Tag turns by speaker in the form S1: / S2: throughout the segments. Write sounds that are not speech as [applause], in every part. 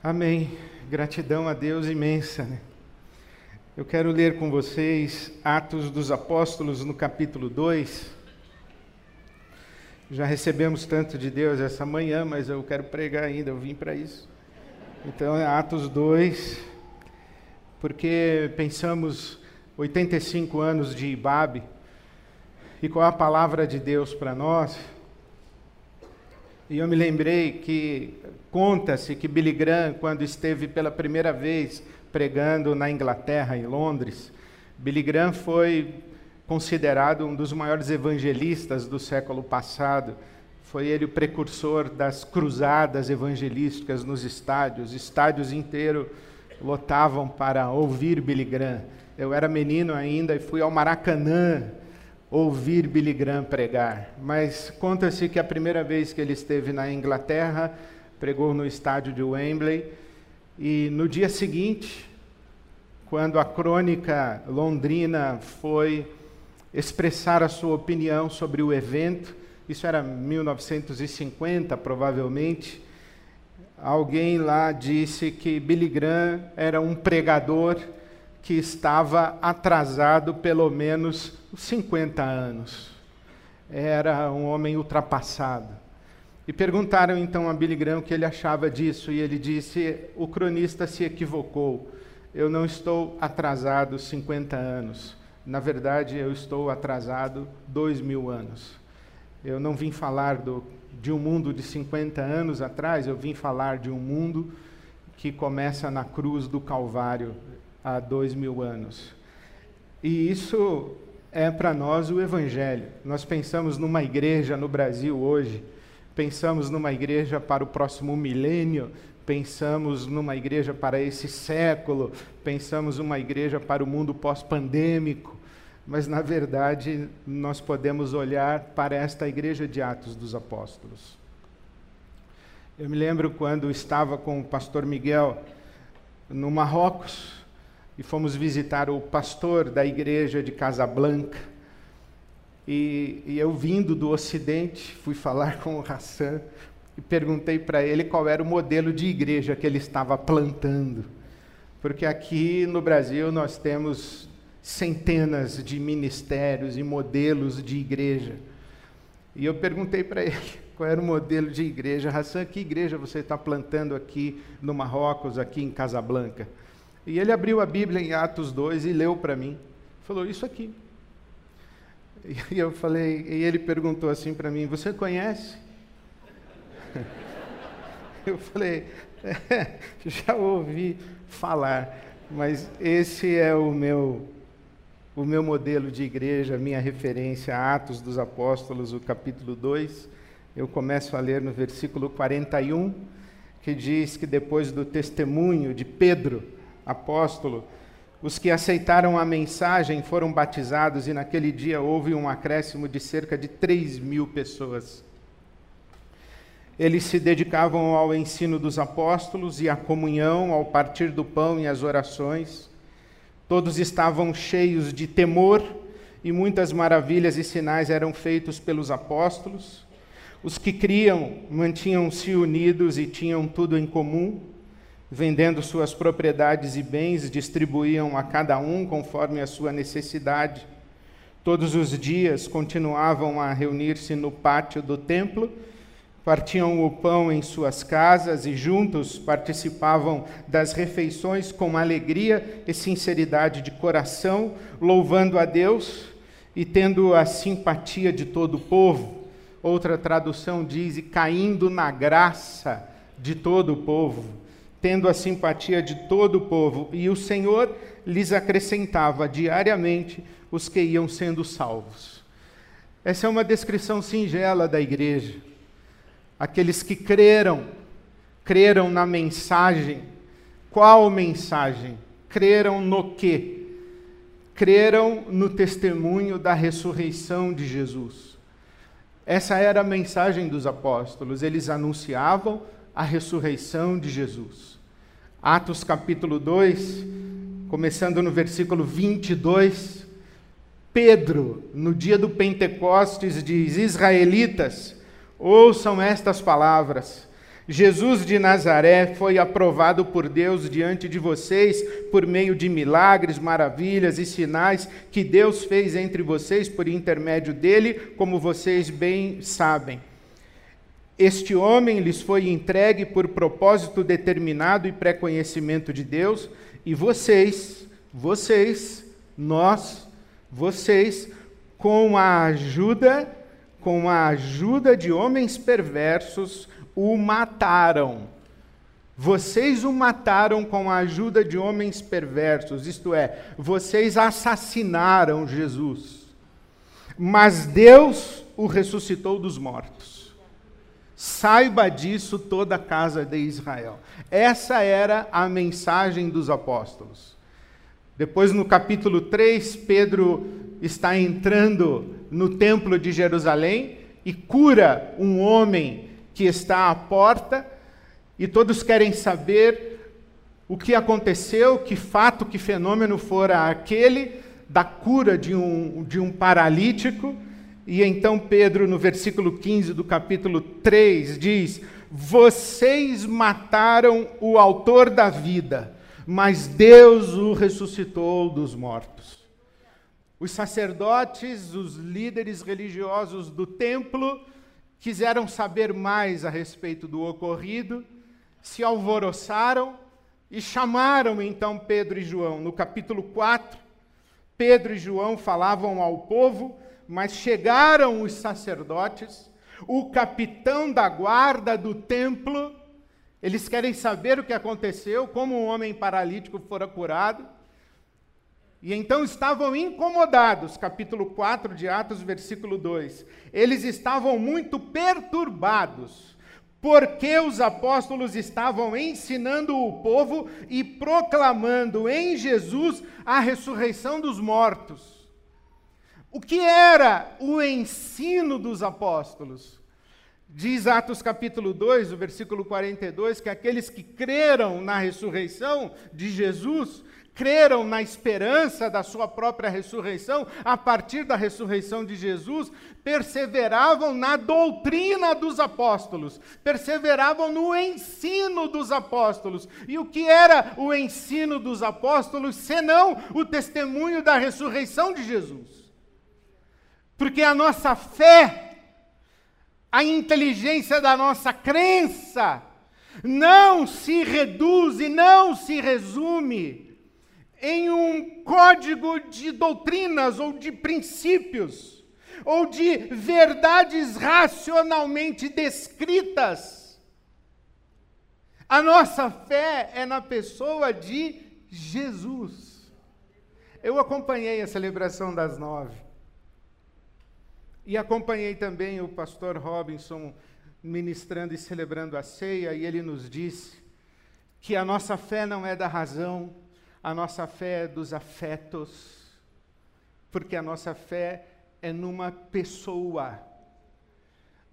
S1: Amém. Gratidão a Deus imensa. Né? Eu quero ler com vocês Atos dos Apóstolos no capítulo 2. Já recebemos tanto de Deus essa manhã, mas eu quero pregar ainda, eu vim para isso. Então é Atos 2, porque pensamos 85 anos de Ibabe e qual a palavra de Deus para nós. E eu me lembrei que conta-se que Billy Graham, quando esteve pela primeira vez pregando na Inglaterra, em Londres, Billy Graham foi considerado um dos maiores evangelistas do século passado. Foi ele o precursor das cruzadas evangelísticas nos estádios. Estádios inteiros lotavam para ouvir Billy Graham. Eu era menino ainda e fui ao Maracanã ouvir Billy Graham pregar, mas conta-se que a primeira vez que ele esteve na Inglaterra, pregou no estádio de Wembley, e no dia seguinte, quando a crônica londrina foi expressar a sua opinião sobre o evento, isso era 1950 provavelmente, alguém lá disse que Billy Graham era um pregador que estava atrasado pelo menos 50 anos. Era um homem ultrapassado. E perguntaram então a Billy Graham o que ele achava disso, e ele disse: o cronista se equivocou. Eu não estou atrasado 50 anos. Na verdade, eu estou atrasado dois mil anos. Eu não vim falar do, de um mundo de 50 anos atrás, eu vim falar de um mundo que começa na cruz do Calvário há dois mil anos. E isso é para nós o Evangelho. Nós pensamos numa igreja no Brasil hoje, pensamos numa igreja para o próximo milênio, pensamos numa igreja para esse século, pensamos numa igreja para o mundo pós-pandêmico, mas na verdade nós podemos olhar para esta igreja de Atos dos Apóstolos. Eu me lembro quando estava com o pastor Miguel no Marrocos, e fomos visitar o pastor da igreja de Casablanca. E, e eu vindo do Ocidente, fui falar com o Hassan e perguntei para ele qual era o modelo de igreja que ele estava plantando. Porque aqui no Brasil nós temos centenas de ministérios e modelos de igreja. E eu perguntei para ele [laughs] qual era o modelo de igreja. Hassan, que igreja você está plantando aqui no Marrocos, aqui em Casablanca? E ele abriu a Bíblia em Atos 2 e leu para mim. Falou, isso aqui. [laughs] E eu falei, e ele perguntou assim para mim, você conhece? [laughs] Eu falei, é, [laughs] já ouvi falar, mas esse é o meu o meu modelo de igreja, a minha referência, Atos dos Apóstolos, o capítulo 2. Eu começo a ler no versículo 41, que diz que depois do testemunho de Pedro, apóstolo, os que aceitaram a mensagem foram batizados e naquele dia houve um acréscimo de cerca de 3 mil pessoas. Eles se dedicavam ao ensino dos apóstolos e à comunhão, ao partir do pão e às orações. Todos estavam cheios de temor e muitas maravilhas e sinais eram feitos pelos apóstolos. Os que criam mantinham-se unidos e tinham tudo em comum vendendo suas propriedades e bens, distribuíam a cada um conforme a sua necessidade. Todos os dias continuavam a reunir-se no pátio do templo, partiam o pão em suas casas e juntos participavam das refeições com alegria e sinceridade de coração, louvando a Deus e tendo a simpatia de todo o povo. Outra tradução diz: e caindo na graça de todo o povo tendo a simpatia de todo o povo, e o Senhor lhes acrescentava diariamente os que iam sendo salvos. Essa é uma descrição singela da igreja. Aqueles que creram, creram na mensagem. Qual mensagem? Creram no quê? Creram no testemunho da ressurreição de Jesus. Essa era a mensagem dos apóstolos. Eles anunciavam a ressurreição de Jesus. Atos capítulo 2, começando no versículo 22, Pedro, no dia do Pentecostes, diz: Israelitas, ouçam estas palavras. Jesus de Nazaré foi aprovado por Deus diante de vocês por meio de milagres, maravilhas e sinais que Deus fez entre vocês por intermédio dele, como vocês bem sabem. Este homem lhes foi entregue por propósito determinado e pré-conhecimento de Deus, e vocês, vocês, nós, vocês, com a ajuda, com a ajuda de homens perversos, o mataram. Vocês o mataram com a ajuda de homens perversos, isto é, vocês assassinaram Jesus. Mas Deus o ressuscitou dos mortos. Saiba disso toda a casa de Israel. Essa era a mensagem dos apóstolos. Depois, no capítulo 3, Pedro está entrando no templo de Jerusalém e cura um homem que está à porta e todos querem saber o que aconteceu, que fato, que fenômeno fora aquele da cura de um, de um paralítico. E então Pedro, no versículo 15 do capítulo 3, diz: Vocês mataram o autor da vida, mas Deus o ressuscitou dos mortos. Os sacerdotes, os líderes religiosos do templo, quiseram saber mais a respeito do ocorrido, se alvoroçaram e chamaram então Pedro e João. No capítulo 4, Pedro e João falavam ao povo, mas chegaram os sacerdotes, o capitão da guarda do templo, eles querem saber o que aconteceu, como um homem paralítico fora curado. E então estavam incomodados, capítulo 4 de Atos, versículo 2. Eles estavam muito perturbados, porque os apóstolos estavam ensinando o povo e proclamando em Jesus a ressurreição dos mortos. O que era o ensino dos apóstolos? Diz Atos capítulo 2, o versículo 42, que aqueles que creram na ressurreição de Jesus creram na esperança da sua própria ressurreição, a partir da ressurreição de Jesus, perseveravam na doutrina dos apóstolos, perseveravam no ensino dos apóstolos. E o que era o ensino dos apóstolos, senão o testemunho da ressurreição de Jesus? Porque a nossa fé, a inteligência da nossa crença, não se reduz e não se resume em um código de doutrinas ou de princípios, ou de verdades racionalmente descritas. A nossa fé é na pessoa de Jesus. Eu acompanhei a celebração das nove. E acompanhei também o pastor Robinson ministrando e celebrando a ceia, e ele nos disse que a nossa fé não é da razão, a nossa fé é dos afetos, porque a nossa fé é numa pessoa.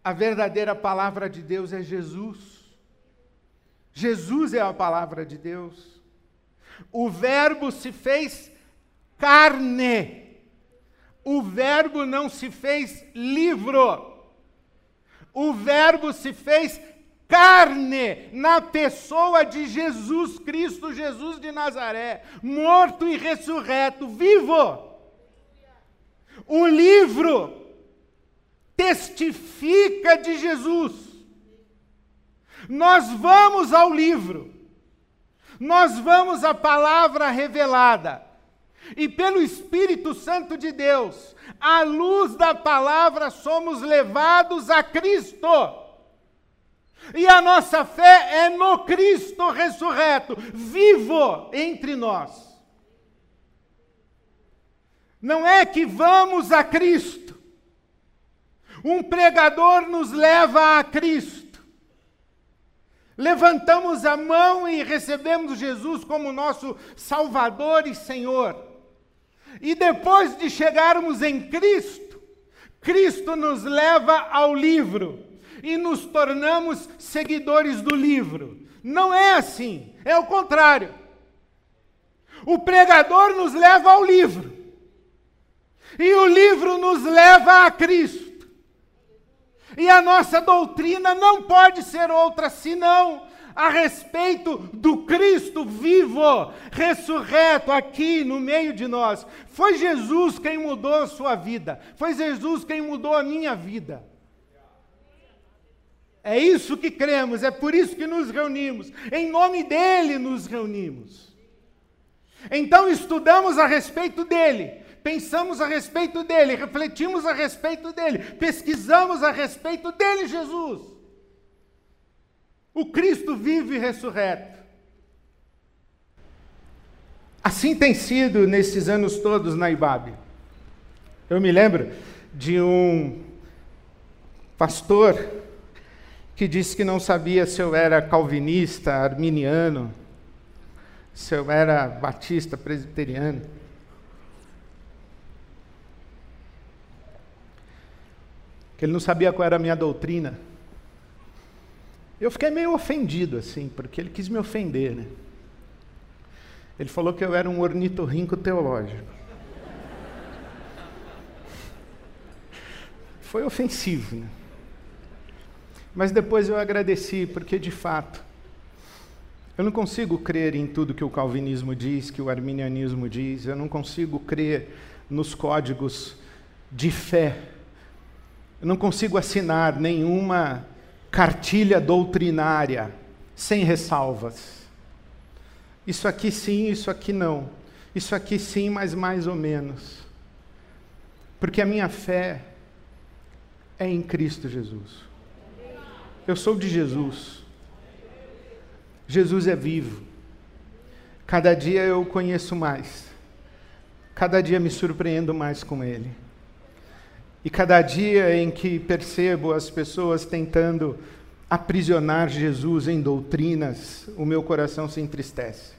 S1: A verdadeira palavra de Deus é Jesus. Jesus é a palavra de Deus. O Verbo se fez carne. O Verbo não se fez livro. O Verbo se fez carne na pessoa de Jesus Cristo, Jesus de Nazaré, morto e ressurreto, vivo. O livro testifica de Jesus. Nós vamos ao livro, nós vamos à palavra revelada, e pelo Espírito Santo de Deus, à luz da palavra, somos levados a Cristo. E a nossa fé é no Cristo ressurreto, vivo entre nós. Não é que vamos a Cristo. Um pregador nos leva a Cristo. Levantamos a mão e recebemos Jesus como nosso Salvador e Senhor. E depois de chegarmos em Cristo, Cristo nos leva ao livro e nos tornamos seguidores do livro. Não é assim, é o contrário. O pregador nos leva ao livro, e o livro nos leva a Cristo. E a nossa doutrina não pode ser outra senão a respeito do Cristo vivo, ressurreto aqui no meio de nós. Foi Jesus quem mudou a sua vida, foi Jesus quem mudou a minha vida. É isso que cremos, é por isso que nos reunimos, em nome dele nos reunimos. Então estudamos a respeito dele, pensamos a respeito dele, refletimos a respeito dele, pesquisamos a respeito dele, Jesus. O Cristo vivo e ressurreto. Assim tem sido nesses anos todos na IBAB. Eu me lembro de um pastor que disse que não sabia se eu era calvinista, arminiano, se eu era batista, presbiteriano. Que ele não sabia qual era a minha doutrina. Eu fiquei meio ofendido, assim, porque ele quis me ofender, né? Ele falou que eu era um ornitorrinco teológico. Foi ofensivo, né? Mas depois eu agradeci, porque de fato, eu não consigo crer em tudo que o calvinismo diz, que o arminianismo diz, eu não consigo crer nos códigos de fé. Eu não consigo assinar nenhuma cartilha doutrinária, sem ressalvas. Isso aqui sim, isso aqui não. Isso aqui sim, mas mais ou menos. Porque a minha fé é em Cristo Jesus. Eu sou de Jesus. Jesus é vivo. Cada dia eu o conheço mais. Cada dia me surpreendo mais com Ele. E cada dia em que percebo as pessoas tentando aprisionar Jesus em doutrinas, o meu coração se entristece.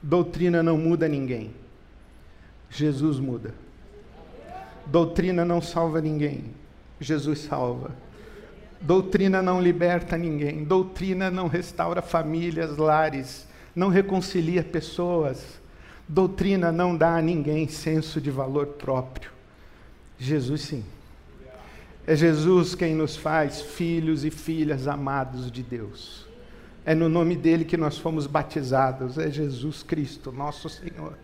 S1: Doutrina não muda ninguém. Jesus muda. Doutrina não salva ninguém. Jesus salva. Doutrina não liberta ninguém. Doutrina não restaura famílias, lares, não reconcilia pessoas. Doutrina não dá a ninguém senso de valor próprio. Jesus sim. É Jesus quem nos faz filhos e filhas amados de Deus. É no nome dele que nós fomos batizados. É Jesus Cristo, nosso Senhor.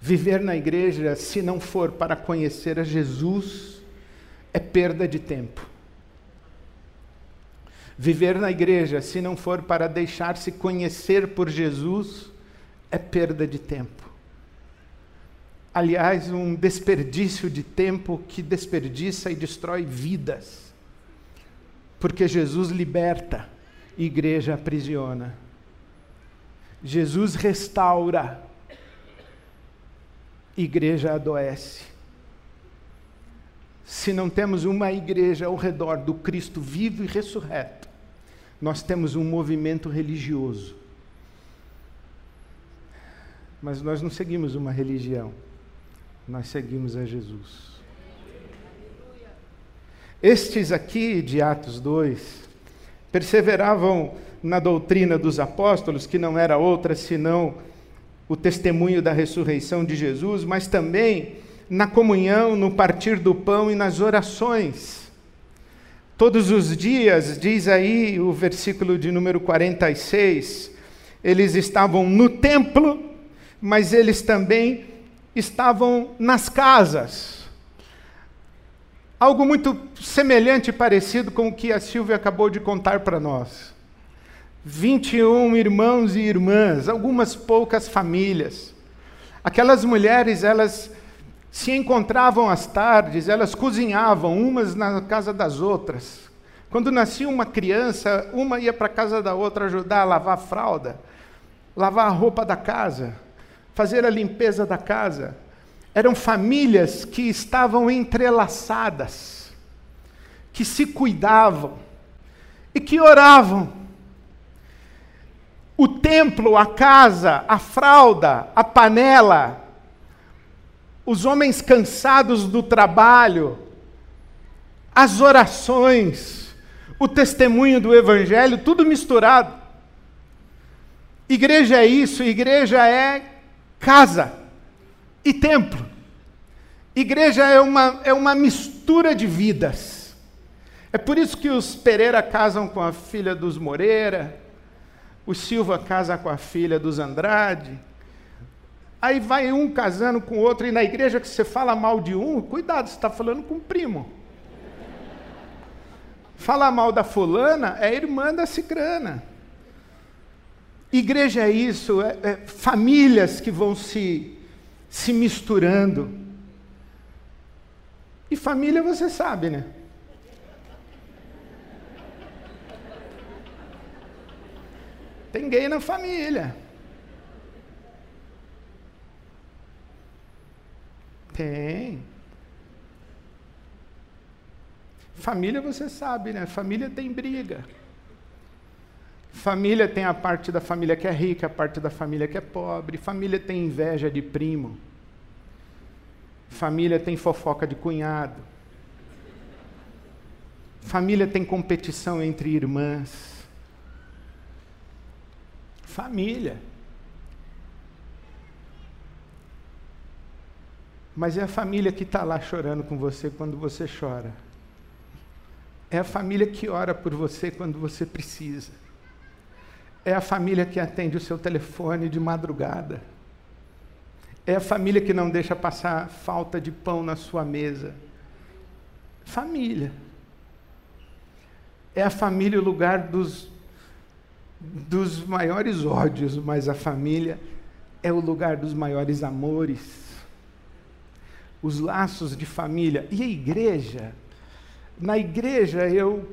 S1: Viver na igreja, se não for para conhecer a Jesus, é perda de tempo. Viver na igreja, se não for para deixar-se conhecer por Jesus, é perda de tempo aliás, um desperdício de tempo que desperdiça e destrói vidas. Porque Jesus liberta, igreja aprisiona. Jesus restaura, igreja adoece. Se não temos uma igreja ao redor do Cristo vivo e ressurreto, nós temos um movimento religioso. Mas nós não seguimos uma religião nós seguimos a Jesus. Estes aqui de Atos 2 perseveravam na doutrina dos apóstolos, que não era outra senão o testemunho da ressurreição de Jesus, mas também na comunhão, no partir do pão e nas orações. Todos os dias, diz aí o versículo de número 46, eles estavam no templo, mas eles também estavam nas casas. Algo muito semelhante e parecido com o que a Silvia acabou de contar para nós. 21 irmãos e irmãs, algumas poucas famílias. Aquelas mulheres, elas se encontravam às tardes, elas cozinhavam umas na casa das outras. Quando nascia uma criança, uma ia para a casa da outra ajudar a lavar a fralda, lavar a roupa da casa fazer a limpeza da casa. Eram famílias que estavam entrelaçadas, que se cuidavam e que oravam. O templo, a casa, a fralda, a panela, os homens cansados do trabalho, as orações, o testemunho do Evangelho, tudo misturado. Igreja é isso, igreja é casa e templo. Igreja é uma, é uma mistura de vidas. É por isso que os Pereira casam com a filha dos Moreira, o Silva casa com a filha dos Andrade. Aí vai um casando com o outro, e na igreja que você fala mal de um, cuidado, você está falando com o primo. Falar mal da fulana é irmã da cicrana. Igreja é isso, é, é famílias que vão se, se misturando. E família você sabe, né? Tem gay na família. Tem. Família você sabe, né? Família tem briga. Família tem a parte da família que é rica, a parte da família que é pobre. Família tem inveja de primo. Família tem fofoca de cunhado. Família tem competição entre irmãs. Família. Mas é a família que está lá chorando com você quando você chora. É a família que ora por você quando você precisa. É a família que atende o seu telefone de madrugada. É a família que não deixa passar falta de pão na sua mesa. Família. É a família o lugar dos, dos maiores ódios, mas a família é o lugar dos maiores amores. Os laços de família. E a igreja? Na igreja eu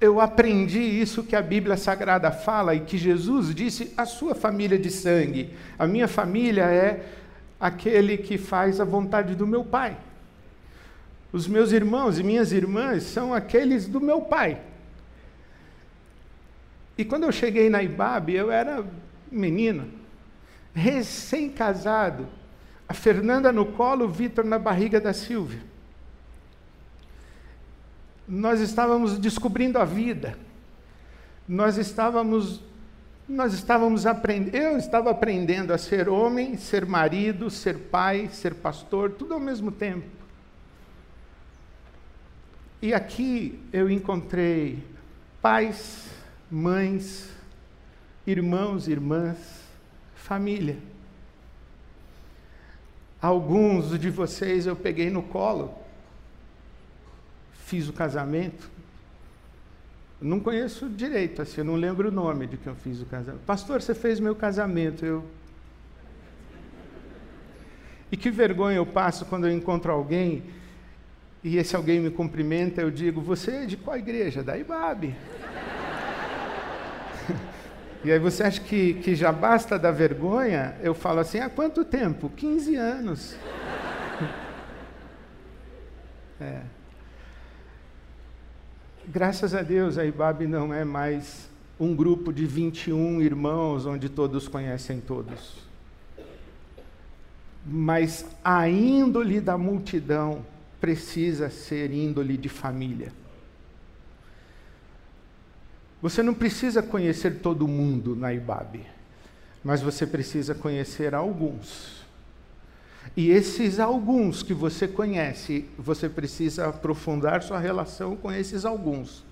S1: eu aprendi isso que a Bíblia Sagrada fala e que Jesus disse à sua família de sangue. A minha família é aquele que faz a vontade do meu Pai. Os meus irmãos e minhas irmãs são aqueles do meu Pai. E quando eu cheguei na Ibabe, eu era menino, recém-casado, a Fernanda no colo, o Vitor na barriga da Silvia nós estávamos descobrindo a vida. Nós estávamos nós estávamos aprendendo, eu estava aprendendo a ser homem, ser marido, ser pai, ser pastor, tudo ao mesmo tempo. E aqui eu encontrei pais, mães, irmãos, irmãs, família. Alguns de vocês eu peguei no colo fiz o casamento. Não conheço direito, assim, eu não lembro o nome de quem eu fiz o casamento. Pastor, você fez meu casamento. Eu. E que vergonha eu passo quando eu encontro alguém e esse alguém me cumprimenta, eu digo, você é de qual igreja? Da Ibabe. [laughs] e aí você acha que, que já basta da vergonha? Eu falo assim, há quanto tempo? 15 anos. [laughs] é. Graças a Deus, a IBAB não é mais um grupo de 21 irmãos onde todos conhecem todos. Mas a índole da multidão precisa ser índole de família. Você não precisa conhecer todo mundo na IBAB, mas você precisa conhecer alguns. E esses alguns que você conhece, você precisa aprofundar sua relação com esses alguns,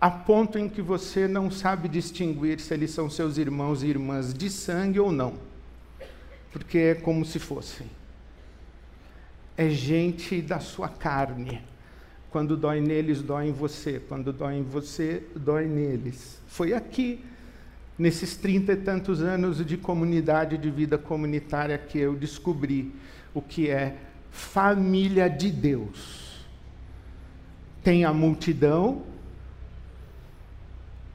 S1: a ponto em que você não sabe distinguir se eles são seus irmãos e irmãs de sangue ou não, porque é como se fossem. É gente da sua carne. Quando dói neles, dói em você. Quando dói em você, dói neles. Foi aqui, nesses trinta e tantos anos de comunidade, de vida comunitária, que eu descobri o que é família de Deus. Tem a multidão,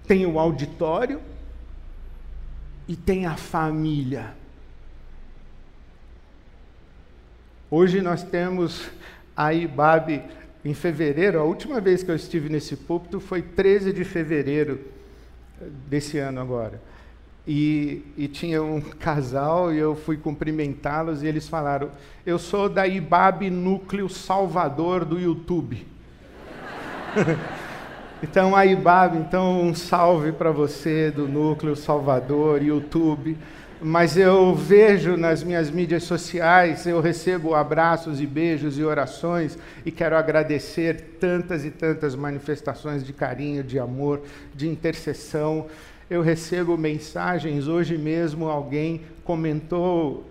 S1: tem o auditório e tem a família. Hoje nós temos a IBAB em fevereiro, a última vez que eu estive nesse púlpito foi 13 de fevereiro desse ano agora. E, e, tinha um casal e eu fui cumprimentá-los e eles falaram: Eu sou da IBAB Núcleo Salvador do YouTube. [laughs] então, a IBAB, então um salve para você do Núcleo Salvador, YouTube. Mas eu vejo nas minhas mídias sociais, eu recebo abraços e beijos e orações e quero agradecer tantas e tantas manifestações de carinho, de amor, de intercessão. Eu recebo mensagens, hoje mesmo alguém comentou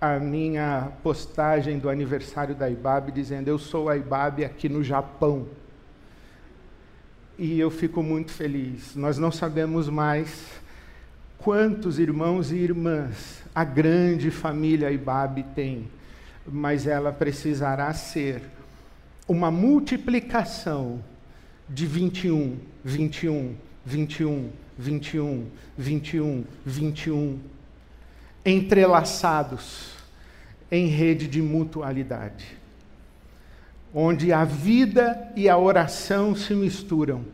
S1: a minha postagem do aniversário da IBAB dizendo: Eu sou a IBAB aqui no Japão. E eu fico muito feliz. Nós não sabemos mais quantos irmãos e irmãs a grande família Ibabe tem, mas ela precisará ser uma multiplicação de 21, 21, 21, 21, 21, 21, entrelaçados em rede de mutualidade, onde a vida e a oração se misturam.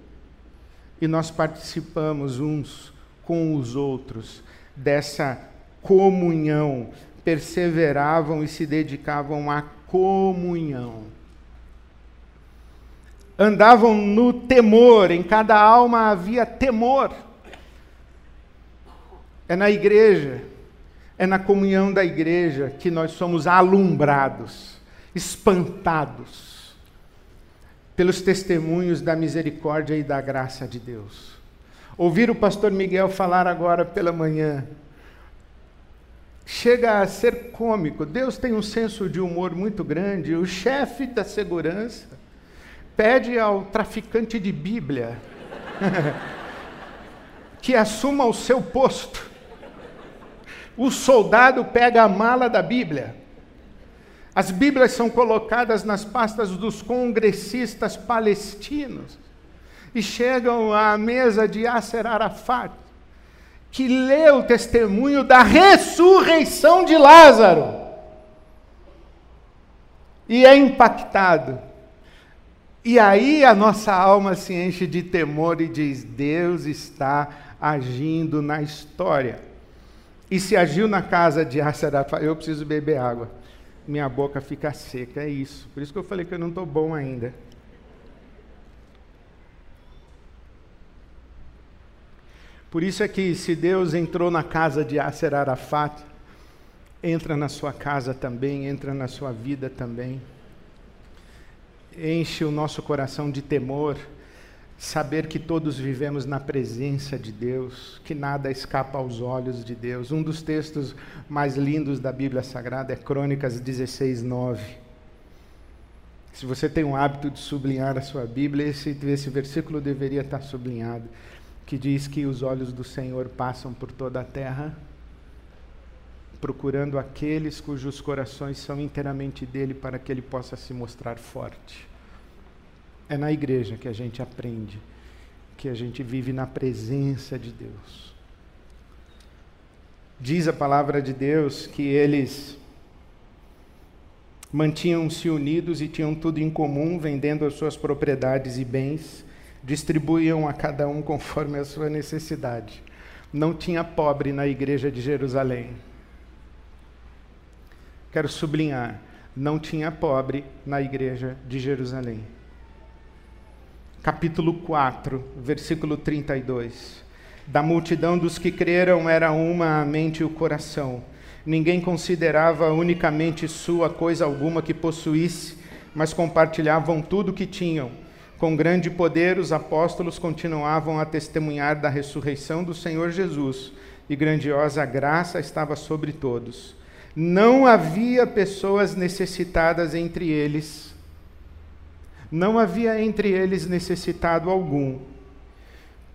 S1: E nós participamos uns com os outros, dessa comunhão, perseveravam e se dedicavam à comunhão. Andavam no temor, em cada alma havia temor. É na igreja, é na comunhão da igreja que nós somos alumbrados, espantados pelos testemunhos da misericórdia e da graça de Deus. Ouvir o pastor Miguel falar agora pela manhã chega a ser cômico. Deus tem um senso de humor muito grande. O chefe da segurança pede ao traficante de Bíblia [laughs] que assuma o seu posto. O soldado pega a mala da Bíblia. As Bíblias são colocadas nas pastas dos congressistas palestinos e chegam à mesa de Yasser Arafat, que lê o testemunho da ressurreição de Lázaro. E é impactado. E aí a nossa alma se enche de temor e diz: Deus está agindo na história. E se agiu na casa de Yasser Arafat, eu preciso beber água. Minha boca fica seca, é isso. Por isso que eu falei que eu não estou bom ainda. Por isso é que se Deus entrou na casa de Aser Arafat, entra na sua casa também, entra na sua vida também. Enche o nosso coração de temor, saber que todos vivemos na presença de Deus, que nada escapa aos olhos de Deus. Um dos textos mais lindos da Bíblia Sagrada é Crônicas 16, 9. Se você tem o hábito de sublinhar a sua Bíblia, esse, esse versículo deveria estar sublinhado que diz que os olhos do Senhor passam por toda a terra, procurando aqueles cujos corações são inteiramente dele para que ele possa se mostrar forte. É na igreja que a gente aprende, que a gente vive na presença de Deus. Diz a palavra de Deus que eles mantinham-se unidos e tinham tudo em comum, vendendo as suas propriedades e bens distribuíam a cada um conforme a sua necessidade. Não tinha pobre na igreja de Jerusalém. Quero sublinhar, não tinha pobre na igreja de Jerusalém. Capítulo 4, versículo 32. Da multidão dos que creram era uma a mente e o coração. Ninguém considerava unicamente sua coisa alguma que possuísse, mas compartilhavam tudo o que tinham com grande poder, os apóstolos continuavam a testemunhar da ressurreição do Senhor Jesus, e grandiosa graça estava sobre todos. Não havia pessoas necessitadas entre eles, não havia entre eles necessitado algum,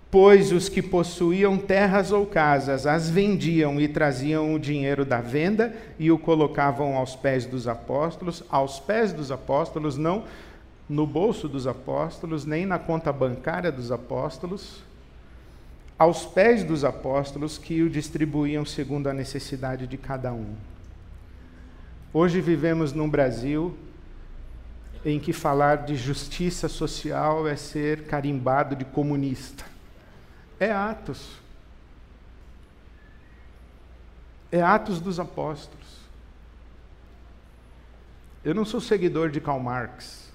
S1: pois os que possuíam terras ou casas as vendiam e traziam o dinheiro da venda e o colocavam aos pés dos apóstolos, aos pés dos apóstolos, não no bolso dos apóstolos, nem na conta bancária dos apóstolos, aos pés dos apóstolos que o distribuíam segundo a necessidade de cada um. Hoje vivemos num Brasil em que falar de justiça social é ser carimbado de comunista. É Atos. É Atos dos Apóstolos. Eu não sou seguidor de Karl Marx.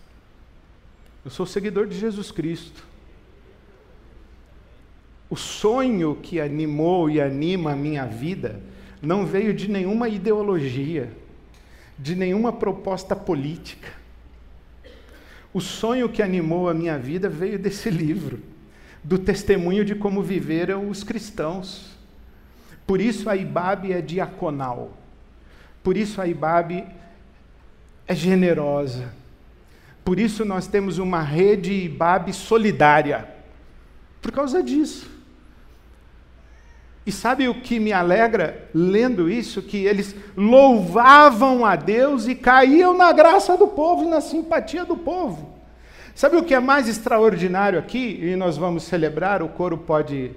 S1: Eu sou seguidor de Jesus Cristo. O sonho que animou e anima a minha vida não veio de nenhuma ideologia, de nenhuma proposta política. O sonho que animou a minha vida veio desse livro, do testemunho de como viveram os cristãos. Por isso a Ibabe é diaconal. Por isso a Ibabe é generosa. Por isso nós temos uma rede Ibabe solidária. Por causa disso. E sabe o que me alegra lendo isso? Que eles louvavam a Deus e caíam na graça do povo e na simpatia do povo. Sabe o que é mais extraordinário aqui? E nós vamos celebrar, o coro pode,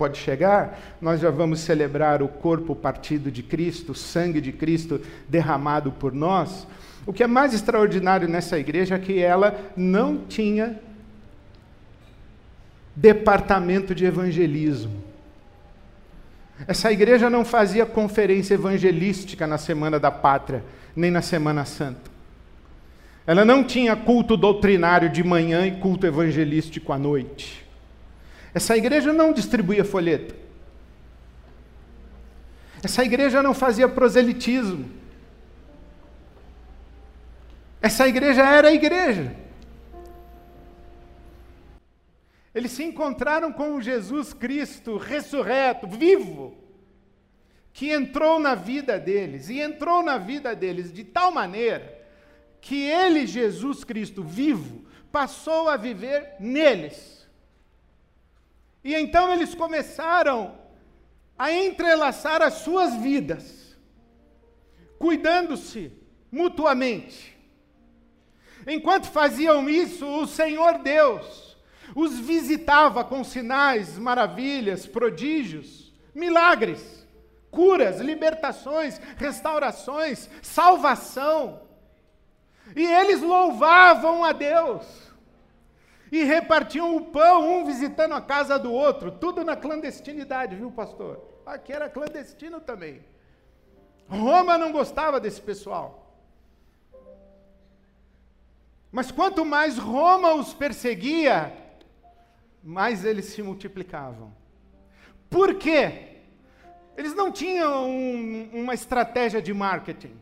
S1: pode chegar, nós já vamos celebrar o corpo partido de Cristo, o sangue de Cristo derramado por nós. O que é mais extraordinário nessa igreja é que ela não tinha departamento de evangelismo. Essa igreja não fazia conferência evangelística na Semana da Pátria, nem na Semana Santa. Ela não tinha culto doutrinário de manhã e culto evangelístico à noite. Essa igreja não distribuía folheto. Essa igreja não fazia proselitismo. Essa igreja era a igreja. Eles se encontraram com Jesus Cristo ressurreto, vivo, que entrou na vida deles, e entrou na vida deles de tal maneira que ele, Jesus Cristo vivo, passou a viver neles. E então eles começaram a entrelaçar as suas vidas, cuidando-se mutuamente. Enquanto faziam isso, o Senhor Deus os visitava com sinais, maravilhas, prodígios, milagres, curas, libertações, restaurações, salvação. E eles louvavam a Deus. E repartiam o pão, um visitando a casa do outro, tudo na clandestinidade, viu, pastor? Aqui era clandestino também. Roma não gostava desse pessoal. Mas quanto mais Roma os perseguia, mais eles se multiplicavam. Por quê? Eles não tinham um, uma estratégia de marketing.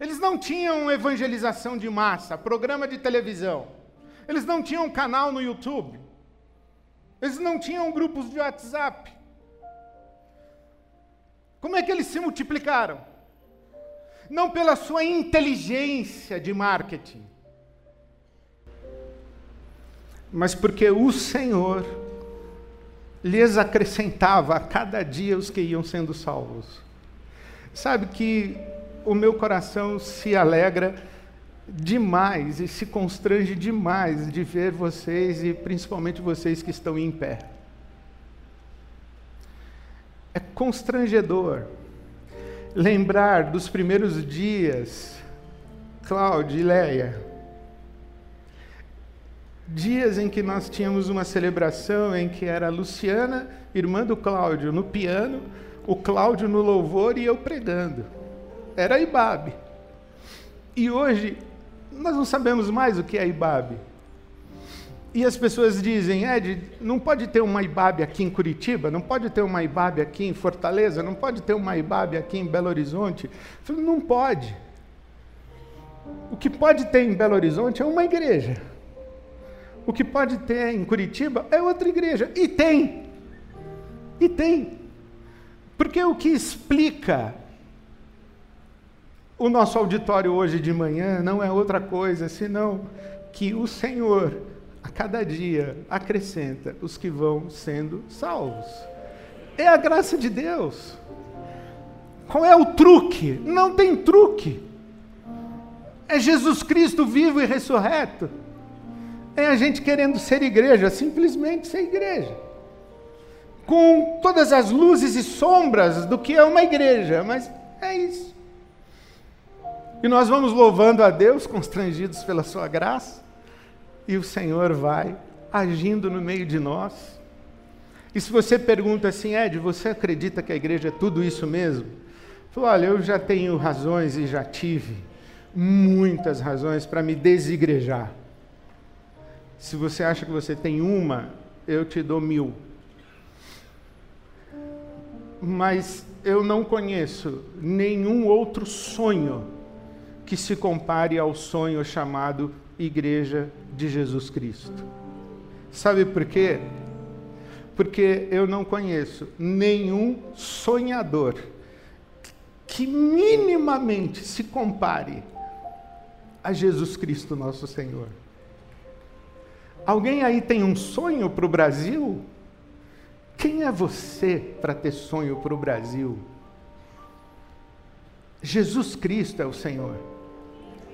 S1: Eles não tinham evangelização de massa, programa de televisão. Eles não tinham canal no YouTube. Eles não tinham grupos de WhatsApp. Como é que eles se multiplicaram? Não pela sua inteligência de marketing, mas porque o Senhor lhes acrescentava a cada dia os que iam sendo salvos. Sabe que o meu coração se alegra demais e se constrange demais de ver vocês e principalmente vocês que estão em pé. É constrangedor lembrar dos primeiros dias, Cláudia e Leia, dias em que nós tínhamos uma celebração em que era a Luciana, irmã do Cláudio, no piano, o Cláudio no louvor e eu pregando. Era Ibabe. E hoje nós não sabemos mais o que é Ibabe. E as pessoas dizem, Ed, não pode ter uma Ibabe aqui em Curitiba, não pode ter uma Ibabe aqui em Fortaleza, não pode ter uma Ibabe aqui em Belo Horizonte. Eu falei, não pode. O que pode ter em Belo Horizonte é uma igreja. O que pode ter em Curitiba é outra igreja. E tem. E tem. Porque o que explica o nosso auditório hoje de manhã não é outra coisa senão que o Senhor, a cada dia, acrescenta os que vão sendo salvos. É a graça de Deus. Qual é o truque? Não tem truque. É Jesus Cristo vivo e ressurreto. É a gente querendo ser igreja, simplesmente ser igreja. Com todas as luzes e sombras do que é uma igreja, mas é isso. E nós vamos louvando a Deus, constrangidos pela Sua graça, e o Senhor vai agindo no meio de nós. E se você pergunta assim, Ed, você acredita que a igreja é tudo isso mesmo? Falou, olha, eu já tenho razões e já tive muitas razões para me desigrejar. Se você acha que você tem uma, eu te dou mil. Mas eu não conheço nenhum outro sonho que se compare ao sonho chamado Igreja de Jesus Cristo. Sabe por quê? Porque eu não conheço nenhum sonhador que minimamente se compare a Jesus Cristo, nosso Senhor. Alguém aí tem um sonho para o Brasil? Quem é você para ter sonho para o Brasil? Jesus Cristo é o Senhor.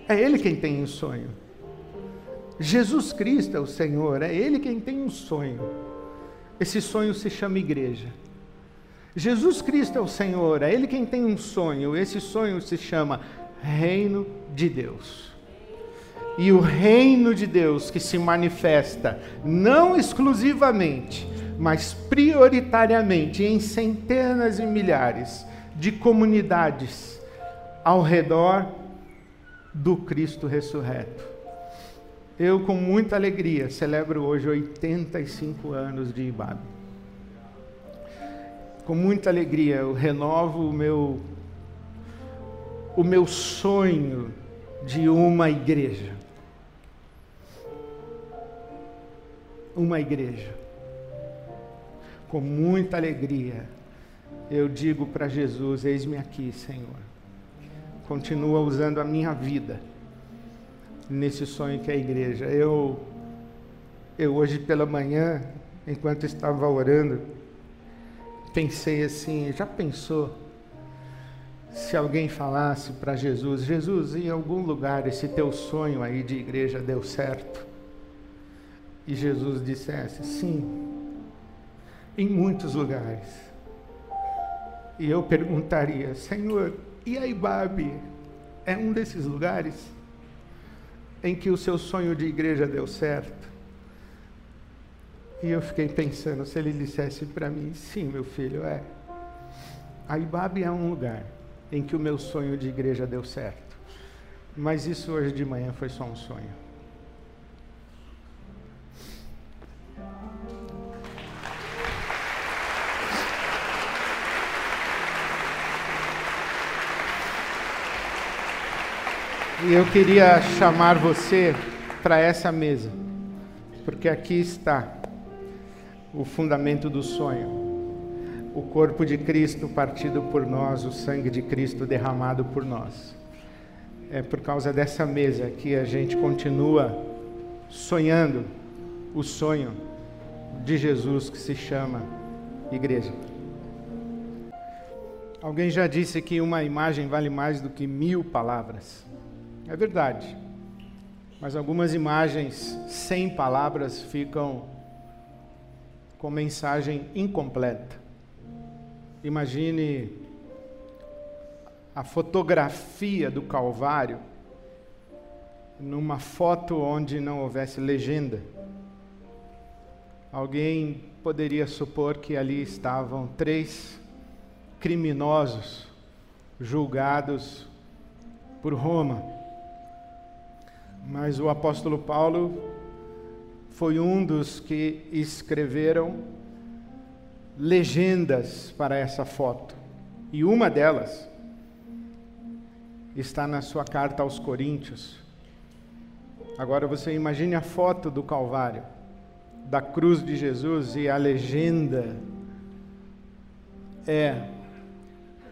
S1: É Ele quem tem um sonho. Jesus Cristo é o Senhor, é Ele quem tem um sonho. Esse sonho se chama igreja. Jesus Cristo é o Senhor, é Ele quem tem um sonho. Esse sonho se chama Reino de Deus. E o reino de Deus que se manifesta não exclusivamente mas prioritariamente em centenas e milhares de comunidades ao redor do Cristo ressurreto. Eu, com muita alegria, celebro hoje 85 anos de Ibabe. Com muita alegria, eu renovo o meu, o meu sonho de uma igreja. Uma igreja com muita alegria, eu digo para Jesus: Eis-me aqui, Senhor. Continua usando a minha vida nesse sonho que é a igreja. Eu, eu hoje pela manhã, enquanto estava orando, pensei assim: já pensou? Se alguém falasse para Jesus, Jesus, em algum lugar esse teu sonho aí de igreja deu certo? E Jesus dissesse, sim, em muitos lugares. E eu perguntaria, Senhor, e a é um desses lugares em que o seu sonho de igreja deu certo? E eu fiquei pensando, se ele dissesse para mim, sim, meu filho, é. A é um lugar em que o meu sonho de igreja deu certo. Mas isso hoje de manhã foi só um sonho. E eu queria chamar você para essa mesa, porque aqui está o fundamento do sonho. O corpo de Cristo partido por nós, o sangue de Cristo derramado por nós. É por causa dessa mesa que a gente continua sonhando o sonho de Jesus que se chama igreja. Alguém já disse que uma imagem vale mais do que mil palavras. É verdade. Mas algumas imagens sem palavras ficam com mensagem incompleta. Imagine a fotografia do Calvário numa foto onde não houvesse legenda. Alguém poderia supor que ali estavam três criminosos julgados por Roma. Mas o apóstolo Paulo foi um dos que escreveram legendas para essa foto. E uma delas está na sua carta aos Coríntios. Agora você imagine a foto do Calvário, da cruz de Jesus e a legenda é: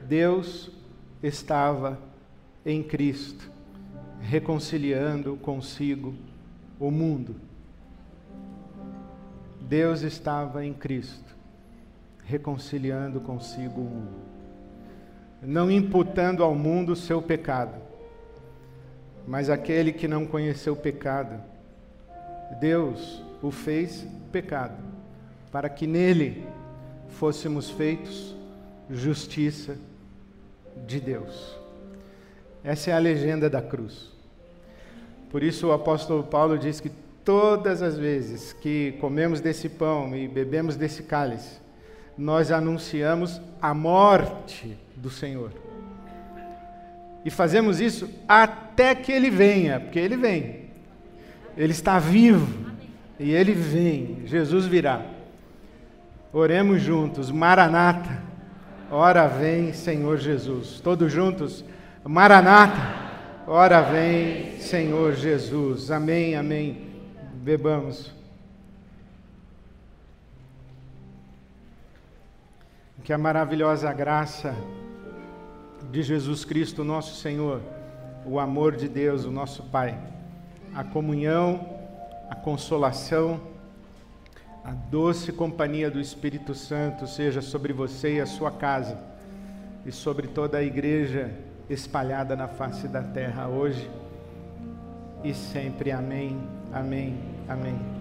S1: Deus estava em Cristo reconciliando consigo o mundo. Deus estava em Cristo, reconciliando consigo o mundo, não imputando ao mundo o seu pecado, mas aquele que não conheceu o pecado, Deus o fez pecado, para que nele fôssemos feitos justiça de Deus. Essa é a legenda da cruz. Por isso o apóstolo Paulo diz que todas as vezes que comemos desse pão e bebemos desse cálice, nós anunciamos a morte do Senhor. E fazemos isso até que ele venha, porque ele vem. Ele está vivo e ele vem. Jesus virá. Oremos juntos. Maranata. Ora vem, Senhor Jesus. Todos juntos, Maranata. Ora vem, Senhor Jesus. Amém, amém. Bebamos. Que a maravilhosa graça de Jesus Cristo, nosso Senhor, o amor de Deus, o nosso Pai, a comunhão, a consolação, a doce companhia do Espírito Santo seja sobre você e a sua casa e sobre toda a igreja espalhada na face da terra hoje e sempre. Amém, amém, amém.